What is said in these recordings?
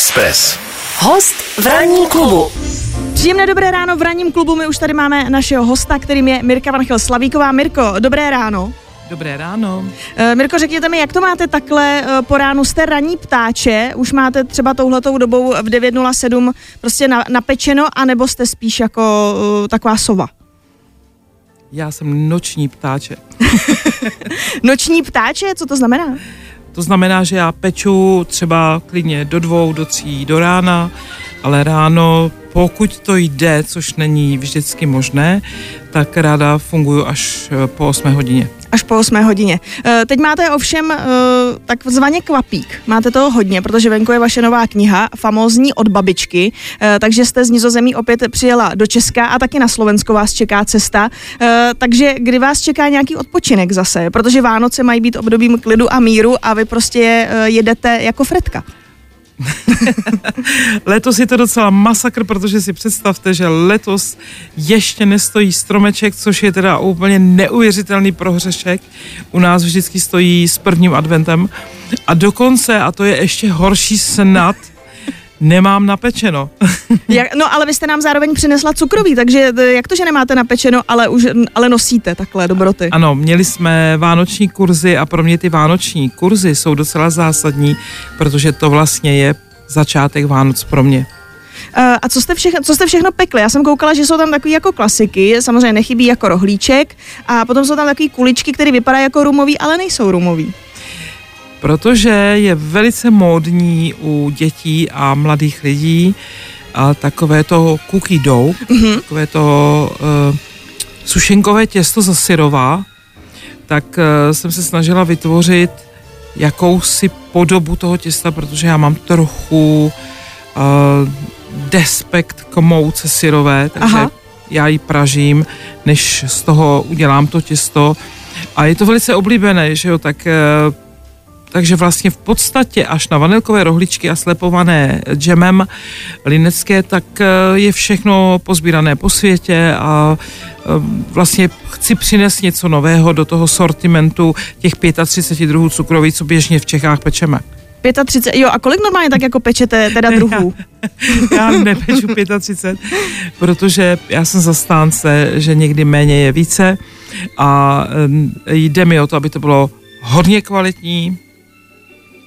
Express. Host v ranní klubu. Příjemné dobré ráno v ranním klubu. My už tady máme našeho hosta, kterým je Mirka Vanchel Slavíková. Mirko, dobré ráno. Dobré ráno. Eh, Mirko, řekněte mi, jak to máte takhle eh, po ránu? Jste raní ptáče, už máte třeba touhletou dobou v 9.07 prostě na, napečeno, anebo jste spíš jako uh, taková sova? Já jsem noční ptáče. Noční ptáče, co to znamená? To znamená, že já peču třeba klidně do dvou, do tří, do rána, ale ráno, pokud to jde, což není vždycky možné, tak ráda funguju až eh, po 8 hodině. Až po 8 hodině. Eh, Teď máte ovšem eh, takzvaně kvapík. Máte toho hodně, protože venku je vaše nová kniha, famózní od babičky, takže jste z Nizozemí opět přijela do Česka a taky na Slovensko vás čeká cesta. Takže kdy vás čeká nějaký odpočinek zase? Protože Vánoce mají být obdobím klidu a míru a vy prostě jedete jako Fredka. Letos je to docela masakr, protože si představte, že letos ještě nestojí stromeček, což je teda úplně neuvěřitelný prohřešek. U nás vždycky stojí s prvním adventem. A dokonce, a to je ještě horší snad, nemám napečeno. Jak, no ale vy jste nám zároveň přinesla cukroví, takže eh, jak to, že nemáte napečeno, ale už ale nosíte takhle dobroty? Ano, měli jsme vánoční kurzy a pro mě ty vánoční kurzy jsou docela zásadní, protože to vlastně je začátek Vánoc pro mě. Uh, a co jste, všechno, co jste všechno pekli? Já jsem koukala, že jsou tam takový jako klasiky, samozřejmě nechybí jako rohlíček a potom jsou tam takový kuličky, které vypadají jako rumový, ale nejsou rumový. Protože je velice módní u dětí a mladých lidí a takové to cookie dough, mm-hmm. takové to uh, sušenkové těsto za syrová, tak uh, jsem se snažila vytvořit jakousi podobu toho těsta, protože já mám trochu uh, despekt k mouce syrové, takže Aha. Aha. já ji pražím, než z toho udělám to těsto. A je to velice oblíbené, že jo, tak uh, takže vlastně v podstatě až na vanilkové rohličky a slepované džemem linecké, tak eh, je všechno pozbírané po světě a eh, vlastně chci přinést něco nového do toho sortimentu těch 35 druhů cukroví, co běžně v Čechách pečeme. 35, jo, a kolik normálně tak jako pečete teda druhů? Já nepeču 35, protože já jsem zastánce, že někdy méně je více a eh, jde mi o to, aby to bylo hodně kvalitní,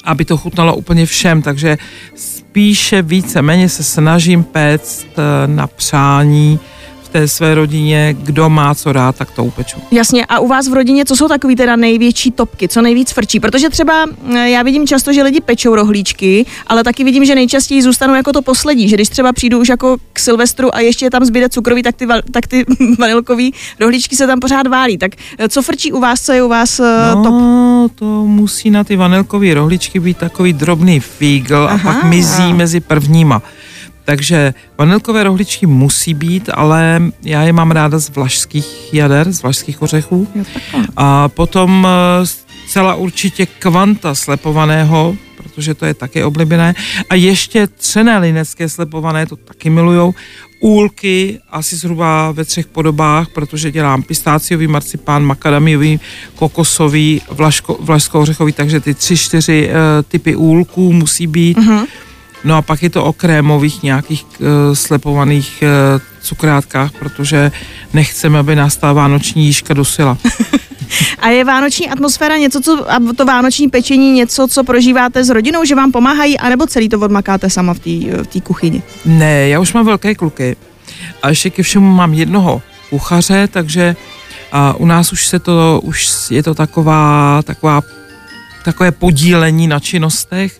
aby to chutnalo úplně všem, takže spíše více méně se snažím péct eh, na přání té své rodině, kdo má co rád, tak to upeču. Jasně, a u vás v rodině, co jsou takový teda největší topky, co nejvíc frčí? Protože třeba eh, já vidím často, že lidi pečou rohlíčky, ale taky vidím, že nejčastěji zůstanou jako to poslední, že když třeba přijdu už jako k Silvestru a ještě tam zbyde cukrový, tak ty, tak ty vanilkový rohlíčky se tam pořád válí. Tak eh, co frčí u vás, co je u vás no, top? No, to musí na ty vanilkové rohličky být takový drobný fígl a Aha. pak mizí mezi prvníma. Takže vanilkové rohličky musí být, ale já je mám ráda z vlašských jader, z vlašských ořechů. Jo. A potom eh, zcela určitě kvanta slepovaného, protože to je také oblíbené. A ještě třené linecké slepované, to taky milujou. Úlky asi zhruba ve třech podobách, protože dělám pistáciový marcipán, makadamiový, kokosový, vlaško, vlašsko-ořechový, takže ty tři, čtyři uh, typy úlků musí být. Mhm. No a pak je to o krémových nějakých uh, slepovaných uh, cukrátkách, protože nechceme, aby nás ta vánoční jížka dosila. A je vánoční atmosféra něco, co, a to vánoční pečení něco, co prožíváte s rodinou, že vám pomáhají, anebo celý to odmakáte sama v té v té kuchyni? Ne, já už mám velké kluky a ještě ke všemu mám jednoho kuchaře, takže a u nás už se to, už je to taková, taková takové podílení na činnostech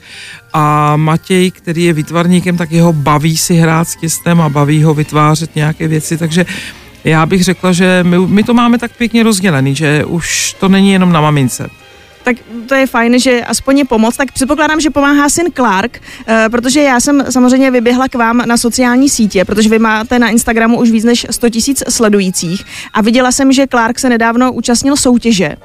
a Matěj, který je výtvarníkem, tak jeho baví si hrát s těstem a baví ho vytvářet nějaké věci, takže já bych řekla, že my, my to máme tak pěkně rozdělený, že už to není jenom na mamince. Tak to je fajn, že aspoň je pomoc. Tak předpokládám, že pomáhá syn Clark, eh, protože já jsem samozřejmě vyběhla k vám na sociální sítě, protože vy máte na Instagramu už víc než 100 tisíc sledujících a viděla jsem, že Clark se nedávno účastnil soutěže.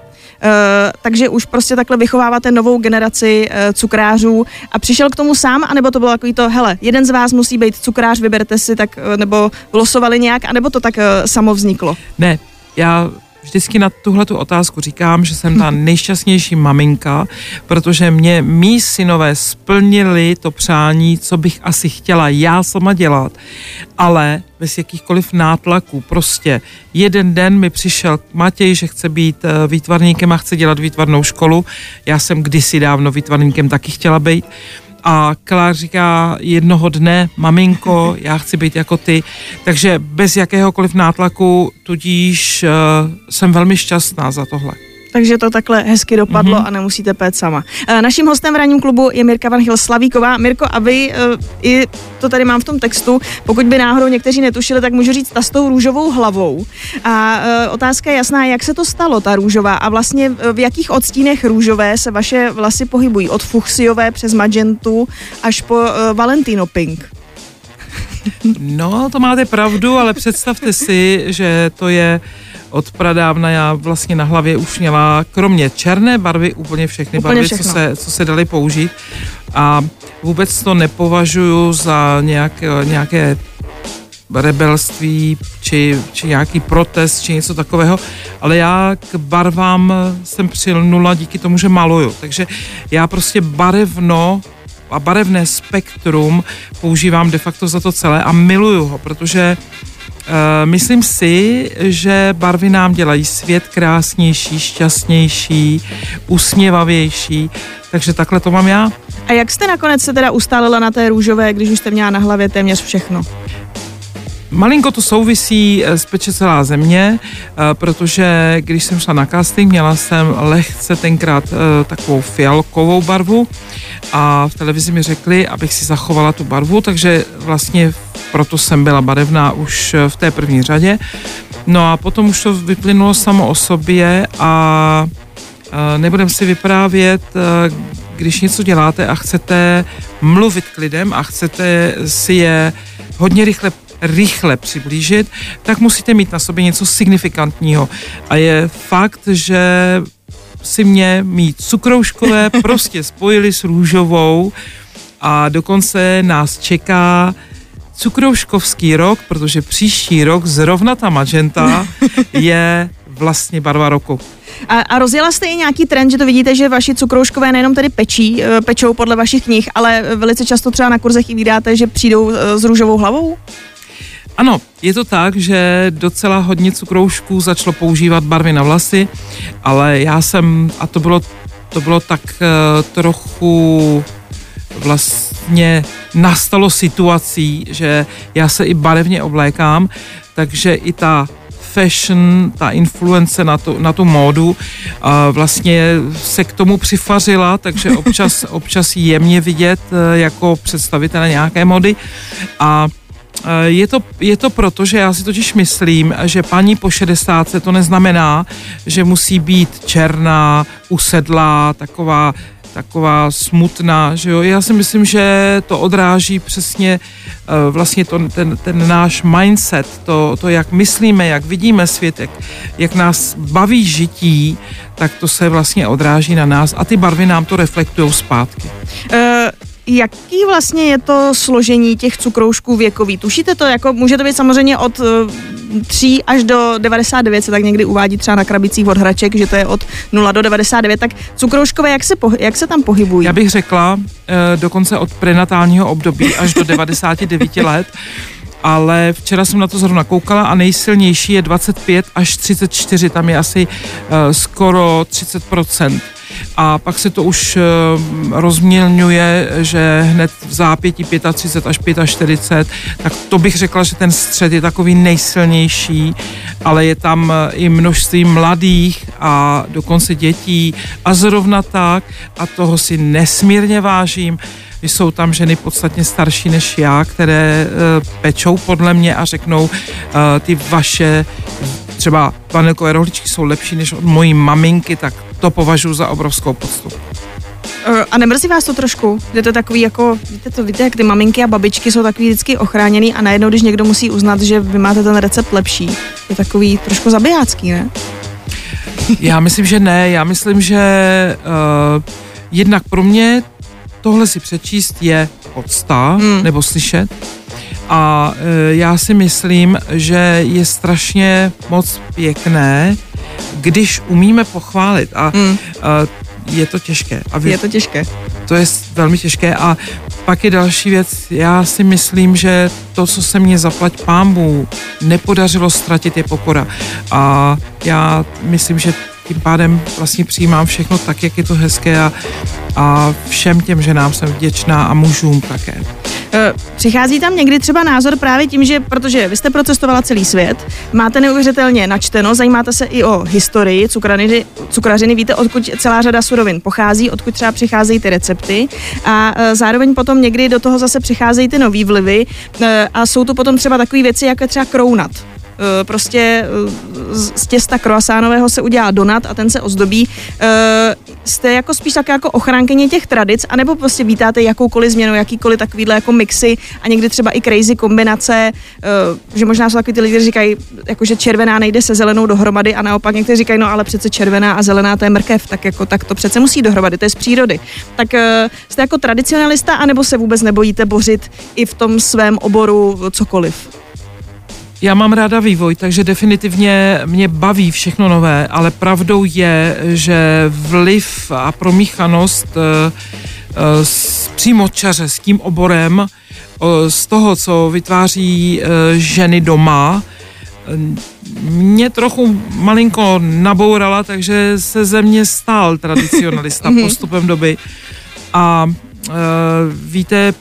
Uh, takže už prostě takhle vychováváte novou generaci uh, cukrářů a přišel k tomu sám, anebo to bylo takový to, hele, jeden z vás musí být cukrář, vyberte si, tak, uh, nebo losovali nějak, anebo to tak samo vzniklo? Ne, já vždycky na tuhle tu otázku říkám, že jsem ta nejšťastnější maminka, protože mě mý synové splnili to přání, co bych asi chtěla já sama dělat, ale bez jakýchkoliv nátlaků. Prostě jeden den mi přišel Matěj, že chce být eh, výtvarníkem a chce dělat výtvarnou školu. Já jsem kdysi dávno výtvarníkem taky chtěla být a Klar říká jednoho dne, maminko, já chci být jako ty, takže bez jakéhokoliv nátlaku, tudíž uh, jsem velmi šťastná za tohle takže to takhle hezky dopadlo mm-hmm. a nemusíte pét sama. Eh, naším hostem v ranním klubu je Mirka Van Hill Slavíková. Mirko, a vy, eh, i to tady mám v tom textu, pokud by náhodou někteří netušili, tak můžu říct ta s tou růžovou hlavou. A eh, otázka je jasná, jak se to stalo, ta růžová, a vlastně v jakých odstínech růžové se vaše vlasy pohybují, od fuchsiové přes magentu až po Valentino Pink. No, to máte pravdu, ale představte si, že to je od pradávna já vlastně na hlavě už měla kromě černé barvy úplně všechny úplně barvy, co se, co se daly použít a vůbec to nepovažuji za nějak, nějaké rebelství či, či nějaký protest či něco takového, ale já k barvám jsem přilnula díky tomu, že maluju. Takže já prostě barevno a barevné spektrum používám de facto za to celé a miluju ho, protože myslím si, že barvy nám dělají svět krásnější, šťastnější, usměvavější, takže takhle to mám já. A jak jste nakonec se teda ustálila na té růžové, když už jste měla na hlavě téměř všechno? Malinko to souvisí s eh, Peče celá země, eh, protože když jsem šla na casting, měla jsem lehce tenkrát takovou fialkovou barvu a v televizi mi řekli, abych si zachovala tu barvu, takže vlastně proto jsem byla barevná už v té první řadě. No a potom už to vyplynulo samo o sobě a nebudem si vyprávět, když něco děláte a chcete mluvit k lidem a chcete si je hodně rychle rychle přiblížit, tak musíte mít na sobě něco signifikantního. A je fakt, že si mě mít cukrouškové prostě spojili s růžovou a dokonce nás čeká cukrouškovský rok, protože příští rok zrovna ta magenta je vlastně barva roku. A, a rozjela jste i nějaký trend, že to vidíte, že vaši cukrouškové nejenom tedy pečí, eh, pečou podle vašich knih, ale velice často třeba na kurzech i vydáte, že přijdou eh, s růžovou hlavou? Ano, je to tak, že docela hodně cukroušků začalo používat barvy na vlasy, ale já jsem, a to bylo, to bylo tak uh, trochu vlastně nastalo situací, že já se i barevně oblékám, takže i ta fashion, ta influence na tu, na tu módu a vlastně se k tomu přifařila, takže občas, občas jemně vidět e, jako představitele nějaké mody. A je to, je to proto, že já si totiž myslím, že paní po 60 to neznamená, že musí být černá, usedlá, taková taková smutná, že jo. Já si myslím, že to odráží přesně uh, vlastně to, ten, ten náš mindset, to, to, jak myslíme, jak vidíme svět, jak, jak nás baví žití, tak to se vlastně odráží na nás a ty barvy nám to reflektují zpátky. Uh, jaký vlastně je to složení těch cukroušků věkový? Tušíte to, jako může to být samozřejmě od 3 až do 99, se tak někdy uvádí třeba na krabicích od hraček, že to je od 0 do 99, tak cukrouškové, jak se, po, jak se tam pohybují? Já bych řekla eh, dokonce od prenatálního období až do 99 let, ale včera jsem na to zrovna koukala a nejsilnější je 25 až 34, tam je asi uh, skoro 30% a pak se to už uh, rozmělňuje, že hned v zápětí 35 až 45, tak to bych řekla, že ten střed je takový nejsilnější, ale je tam eh, i množství mladých a dokonce dětí. A zrovna tak, a toho si nesmírně vážím, jsou tam ženy podstatně starší než já, které uh, pečou podle mě a řeknou, uh, ty vaše třeba vanilkové rohličky jsou lepší než od mojí maminky, tak to považuji za obrovskou podstu. Eh, a nemrzí vás to trošku? Je to takový jako, víte to, víte, jak ty maminky a babičky jsou takový vždycky ochráněný a najednou, když někdo musí uznat, že vy máte ten recept lepší, je takový trošku zabijácký, ne? Já myslím, že ne. Já myslím, že uh, jednak pro mě tohle si přečíst je podsta, hmm. nebo slyšet. A e, já si myslím, že je strašně moc pěkné, když umíme pochválit a, mm. a je to těžké. A vy, je to těžké. To je velmi těžké a pak je další věc, já si myslím, že to, co se mě zaplať pámbu, nepodařilo ztratit je pokora. A já myslím, že tím pádem vlastně přijímám všechno tak, jak je to hezké a, a všem těm ženám jsem vděčná a mužům také. Eh, přichází tam někdy třeba názor právě tím, že protože vy jste procestovala celý svět, máte neuvěřitelně načteno, zajímáte se i o historii cukrařiny, cukrařiny víte, odkud celá řada surovin pochází, odkud třeba přicházejí ty recepty a eh, zároveň potom někdy do toho zase přicházejí ty nový vlivy eh, a jsou to potom třeba takové věci, jako třeba krounat. Eh, prostě eh, z těsta kroasánového se udělá donat a ten se ozdobí. Eh, jste jako spíš tak jako ochránkyně těch tradic, anebo prostě vítáte jakoukoliv změnu, jakýkoliv takovýhle jako mixy a někdy třeba i crazy kombinace, že možná jsou takový ty lidi, kteří říkají, jako že červená nejde se zelenou dohromady a naopak někteří říkají, no ale přece červená a zelená to je mrkev, tak jako tak to přece musí dohromady, to je z přírody. Tak jste jako tradicionalista, anebo se vůbec nebojíte bořit i v tom svém oboru cokoliv? Já mám ráda vývoj, takže definitivně mě baví všechno nové, ale pravdou je, že vliv a promíchanost eh, eh, s přímočaře, s tím oborem, eh, z toho, co vytváří ženy doma, mě trochu malinko nabourala, takže se ze mě stál tradicionalista mhm. postupem doby. A víte,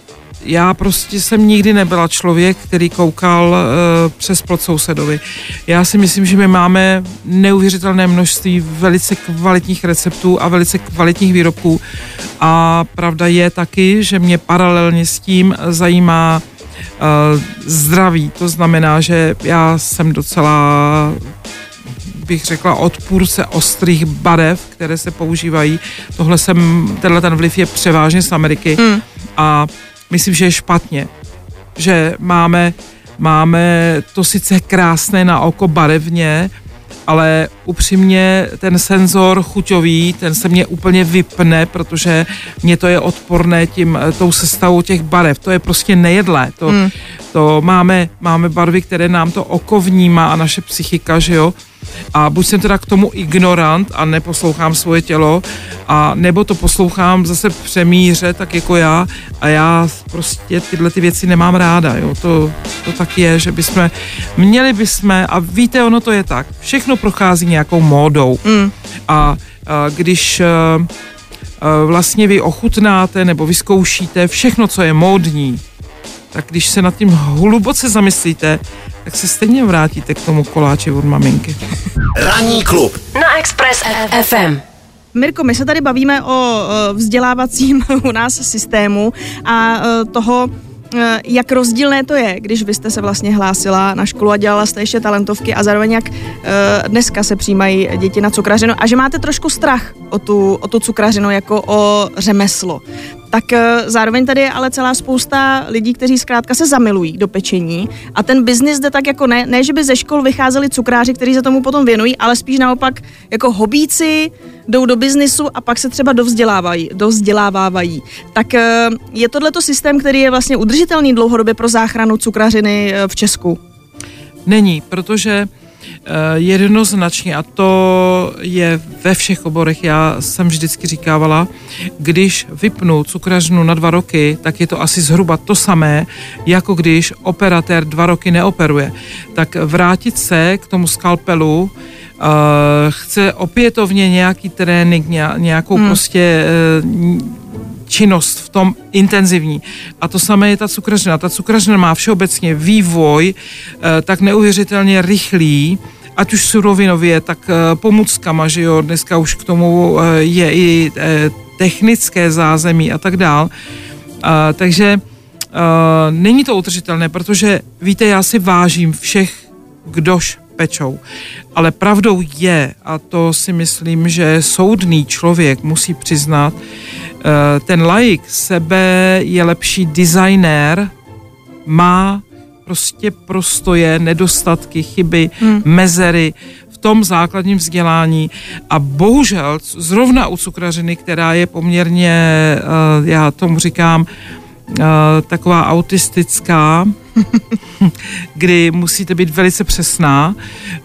já prostě jsem nikdy nebyla člověk, který koukal uh, přes plot sousedovi. Já si myslím, že my máme neuvěřitelné množství velice kvalitních receptů a velice kvalitních výrobků a pravda je taky, že mě paralelně s tím zajímá uh, zdraví. To znamená, že já jsem docela bych řekla, odpůrce ostrých barev, které se používají. Tohle jsem, tenhle ten vliv je převážně z Ameriky. Mm. A myslím, že je špatně, že máme, máme to sice krásné na oko barevně, ale upřímně ten senzor chuťový, ten se mě úplně vypne, protože mě to je odporné tím, tou sestavou těch barev. To je prostě nejedlé. To, mm. To máme, máme barvy, které nám to oko vnímá a naše psychika, že jo. A buď jsem teda k tomu ignorant a neposlouchám svoje tělo, a nebo to poslouchám zase přemíře, tak jako já, a já prostě tyhle ty věci nemám ráda, jo. To, to tak je, že bychom, měli bychom, a víte, ono to je tak, všechno prochází nějakou módou. Mm. A, a když a, a vlastně vy ochutnáte nebo vyzkoušíte všechno, co je módní, tak když se nad tím hluboce zamyslíte, tak se stejně vrátíte k tomu koláči od maminky. Ranní klub na Express FM. Mirko, my se tady bavíme o vzdělávacím u nás systému a toho, Eh, jak rozdílné to je, když vy jste se vlastně hlásila na školu a dělala jste ještě talentovky a zároveň jak eh, dneska se přijímají děti na cukrařinu a že máte trošku strach o tu, o tu cukrařinu jako o řemeslo. Tak eh, zároveň tady je ale celá spousta lidí, kteří zkrátka se zamilují do pečení a ten biznis jde tak jako ne, ne, že by ze škol vycházeli cukráři, kteří se tomu potom věnují, ale spíš naopak jako hobíci, jdou do biznisu a pak se třeba dovzdělávají, dovzdělávávají. Tak eh, je tohleto systém, který je vlastně udržitelný dlouhodobě pro záchranu cukrařiny eh, v Česku? Není, protože jednoznačně, a to je ve všech oborech, já jsem vždycky říkávala, když vypnu cukrařinu na dva roky, tak je to asi zhruba to samé, jako když operatér dva roky neoperuje. Tak vrátit se k tomu skalpelu, uh, chce opětovně nějaký trénink, nějakou hmm. prostě uh, činnost v tom intenzivní. A to samé je ta cukrařina. Ta cukrařina má všeobecně vývoj uh, tak neuvěřitelně rychlý, ať už surovinově, tak uh, pomůckama, že jo, dneska už k tomu uh, je i technické zázemí a tak dál. Takže není to udržitelné, protože víte, já si vážím všech, kdož pečou. Ale pravdou je, a to si myslím, že soudný člověk musí přiznat, eh, ten laik sebe je lepší designér, má prostě prostoje, nedostatky, chyby, hmm. mezery v tom základním vzdělání a bohužel zrovna u cukrařiny, která je poměrně, eh, já tomu říkám, taková autistická, kdy musíte být velice přesná,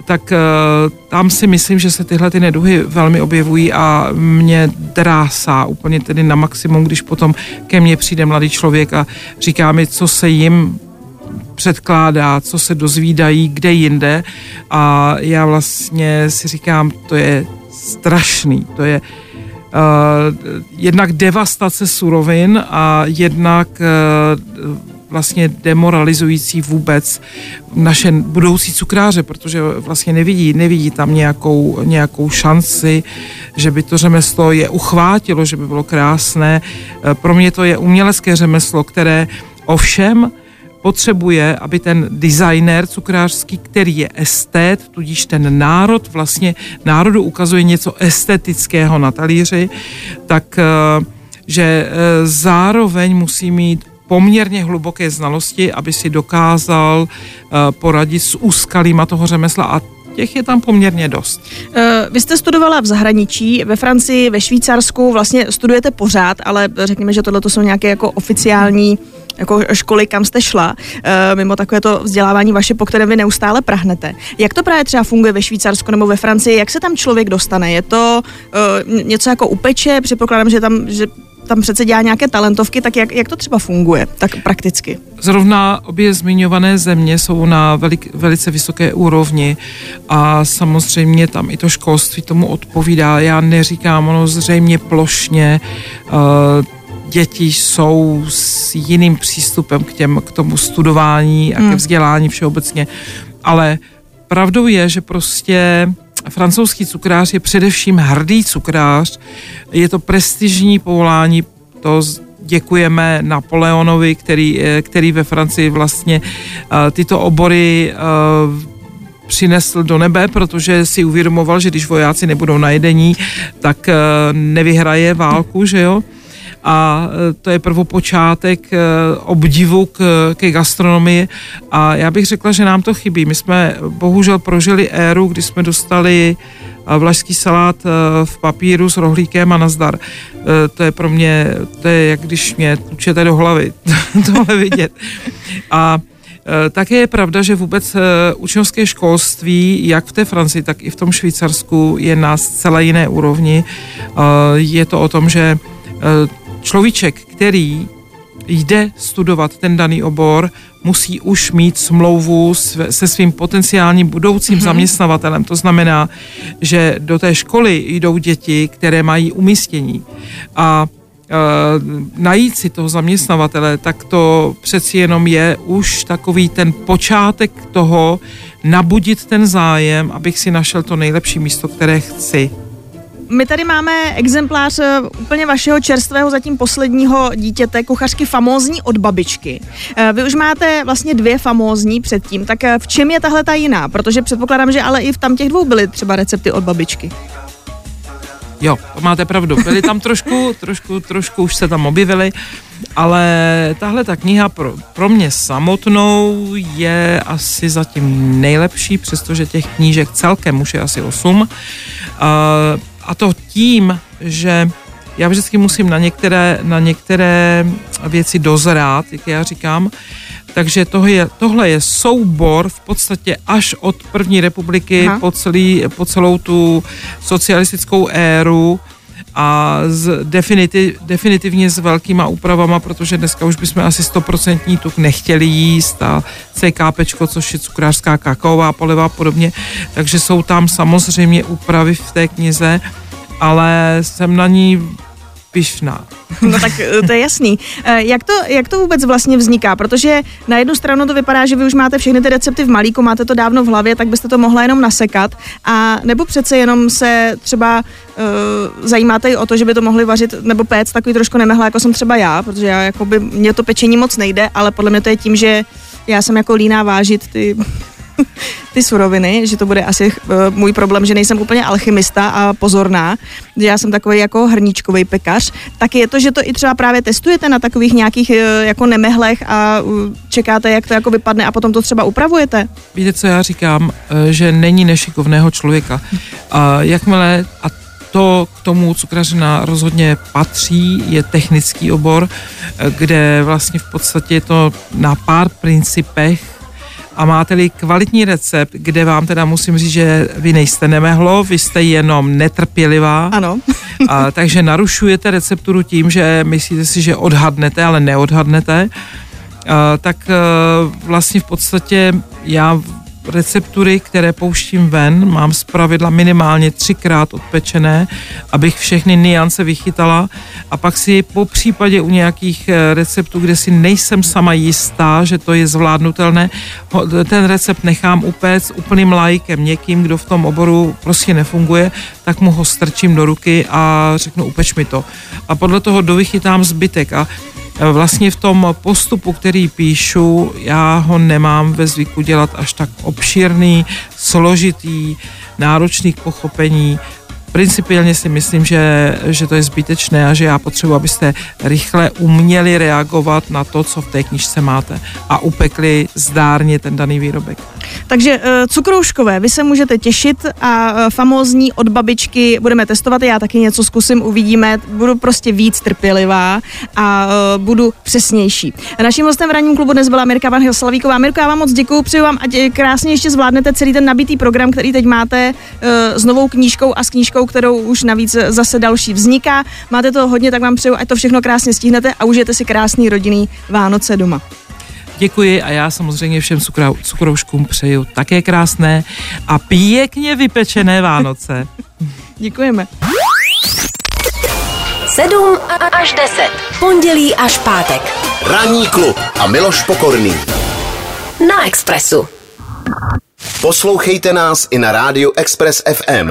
tak uh, tam si myslím, že se tyhle ty neduhy velmi objevují a mě drásá úplně tedy na maximum, když potom ke mně přijde mladý člověk a říká mi, co se jim předkládá, co se dozvídají, kde jinde. A já vlastně si říkám, to je strašný, to je jednak devastace surovin a jednak uh, vlastně demoralizující vůbec naše budoucí cukráře, protože vlastně nevidí, nevidí tam nějakou, nějakou šanci, že by to řemeslo je uchvátilo, že by bylo krásné. Eh, pro mě to je umělecké řemeslo, které ovšem potřebuje, aby ten designer cukrářský, který je estet, tudíž ten národ vlastně národu ukazuje něco estetického na talíři, tak eh, že eh, zároveň musí mít poměrně hluboké znalosti, aby si dokázal eh, poradit s úskalýma toho řemesla a těch je tam poměrně dost. Vy jste studovala v zahraničí, ve Francii, ve Švýcarsku, vlastně studujete pořád, ale řekněme, že tohle to jsou nějaké jako oficiální jako školy, kam jste šla, eh, mimo takové to vzdělávání vaše, po kterém vy neustále prahnete. Jak to právě třeba funguje ve Švýcarsku nebo ve Francii? Jak se tam člověk dostane? Je to uh, něco jako upeče? Předpokládám, že tam, že tam přece dělá nějaké talentovky, tak jak, jak to třeba funguje, tak prakticky? Zrovna obě zmiňované země jsou na velik, velice vysoké úrovni a samozřejmě tam i to školství tomu odpovídá. Já neříkám ono zřejmě plošně, uh, děti jsou s jiným přístupem k, těm, k tomu studování a hmm. ke vzdělání všeobecně, ale pravdou je, že prostě francouzský cukrář je především hrdý cukrář, je to prestižní povolání, to děkujeme Napoleonovi, který, eh, který ve Francii vlastně uh, tyto obory uh, přinesl do nebe, protože si uvědomoval, že když vojáci nebudou najedení, tak nevyhraje válku, že jo a e, to je prvopočátek e, obdivu k, ke gastronomii a já bych řekla, že nám to chybí. My jsme bohužel prožili éru, kdy jsme dostali e, vlašský salát v papíru s rohlíkem a nazdar. To je pro mě, to je jak když mě tlučete do hlavy tohle vidět. A také je pravda, že vůbec učňovské školství, jak v té Francii, tak i v tom Švýcarsku, je na zcela jiné úrovni. Je to o tom, že človíček, který jde studovat ten daný obor, musí už mít smlouvu se svým potenciálním budoucím mm-hmm. zaměstnavatelem. To znamená, že do té školy jdou děti, které mají umístění. A e, najít si toho zaměstnavatele, tak to přeci jenom je už takový ten počátek toho, nabudit ten zájem, abych si našel to nejlepší místo, které chci my tady máme exemplář eh, úplně vašeho čerstvého, zatím posledního dítěte, kuchařky famózní od babičky. Eh, vy už máte vlastně dvě famózní předtím, tak eh, v čem je tahle ta jiná? Protože předpokládám, že ale i v tam těch dvou byly třeba recepty od babičky. Jo, to máte pravdu. Byly tam trošku, trošku, trošku už se tam objevily, ale tahle ta kniha pro, pro mě samotnou je asi zatím nejlepší, přestože těch knížek celkem už je asi osm. Uh, a to tím, že já vždycky musím na některé, na některé věci dozrát, jak já říkám. Takže tohle je, tohle je soubor v podstatě až od první republiky po, celý, po celou tu socialistickou éru a z definitiv, definitivně s velkýma úpravama, protože dneska už bychom asi 100% tuk nechtěli jíst a CKP, což je cukrářská kakaová poliva a podobně, takže jsou tam samozřejmě úpravy v té knize, ale jsem na ní pišná. No tak eh, to je jasný. Eh, jak to, jak to vůbec vlastně vzniká? Protože na jednu stranu to vypadá, že vy už máte všechny ty recepty v malíku, máte to dávno v hlavě, tak byste to mohla jenom nasekat. A nebo přece jenom se třeba uh, zajímáte i o to, že by to mohli vařit nebo péct takový trošku nemehla, jako jsem třeba já, protože já, jakoby, mě to pečení moc nejde, ale podle mě to je tím, že já jsem jako líná vážit ty ty suroviny, že to bude asi uh, můj problém, že nejsem úplně alchymista a pozorná, že já jsem takový jako hrníčkový pekař, tak je to, že to i třeba právě testujete na takových nějakých uh, jako nemehlech a uh, čekáte, jak to jako vypadne a potom to třeba upravujete? Víte, co já říkám, že není nešikovného člověka. A jakmile, a to k tomu cukrařina rozhodně patří, je technický obor, kde vlastně v podstatě je to na pár principech a máte-li kvalitní recept, kde vám teda musím říct, že vy nejste nemehlo, vy jste jenom netrpělivá. Ano. a, takže narušujete recepturu tím, že myslíte si, že odhadnete, ale neodhadnete. A, tak a, vlastně v podstatě já receptury, které pouštím ven, mám z pravidla minimálně třikrát odpečené, abych všechny niance vychytala. A pak si po případě u nějakých eh, receptů, kde si nejsem sama jistá, že to je zvládnutelné, ten recept nechám upéct úplným lajkem, někým, kdo v tom oboru prostě nefunguje, tak mu ho strčím do ruky a řeknu upeč mi to. A podle toho dovychytám zbytek. A vlastně v tom postupu, který píšu, já ho nemám ve zvyku dělat až tak obšírný, složitý, náročný k pochopení, principiálně si myslím, že, že to je zbytečné a že já potřebuji, abyste rychle uměli reagovat na to, co v té knižce máte a upekli zdárně ten daný výrobek. Takže eh, cukrouškové, vy se můžete těšit a eh, famózní od babičky budeme testovat, já taky něco zkusím, uvidíme, budu prostě víc trpělivá a eh, budu přesnější. Naším hostem v ranním klubu dnes byla Mirka Van Hilslavíková. Mirka, já vám moc děkuji, přeju vám, ať krásně ještě zvládnete celý ten nabitý program, který teď máte s novou knížkou a s knížkou, kterou už navíc zase další vzniká. Máte to hodně, tak vám přeju, ať to všechno krásně stihnete a užijete si krásný rodinný Vánoce doma. Děkuji a já samozřejmě všem cukrou, cukrouškům přeju také krásné a pěkně vypečené Vánoce. Děkujeme. 7 až 10. Pondělí až pátek. Ranní klub a Miloš Pokorný. Na Expressu. Poslouchejte nás i na rádiu Express FM.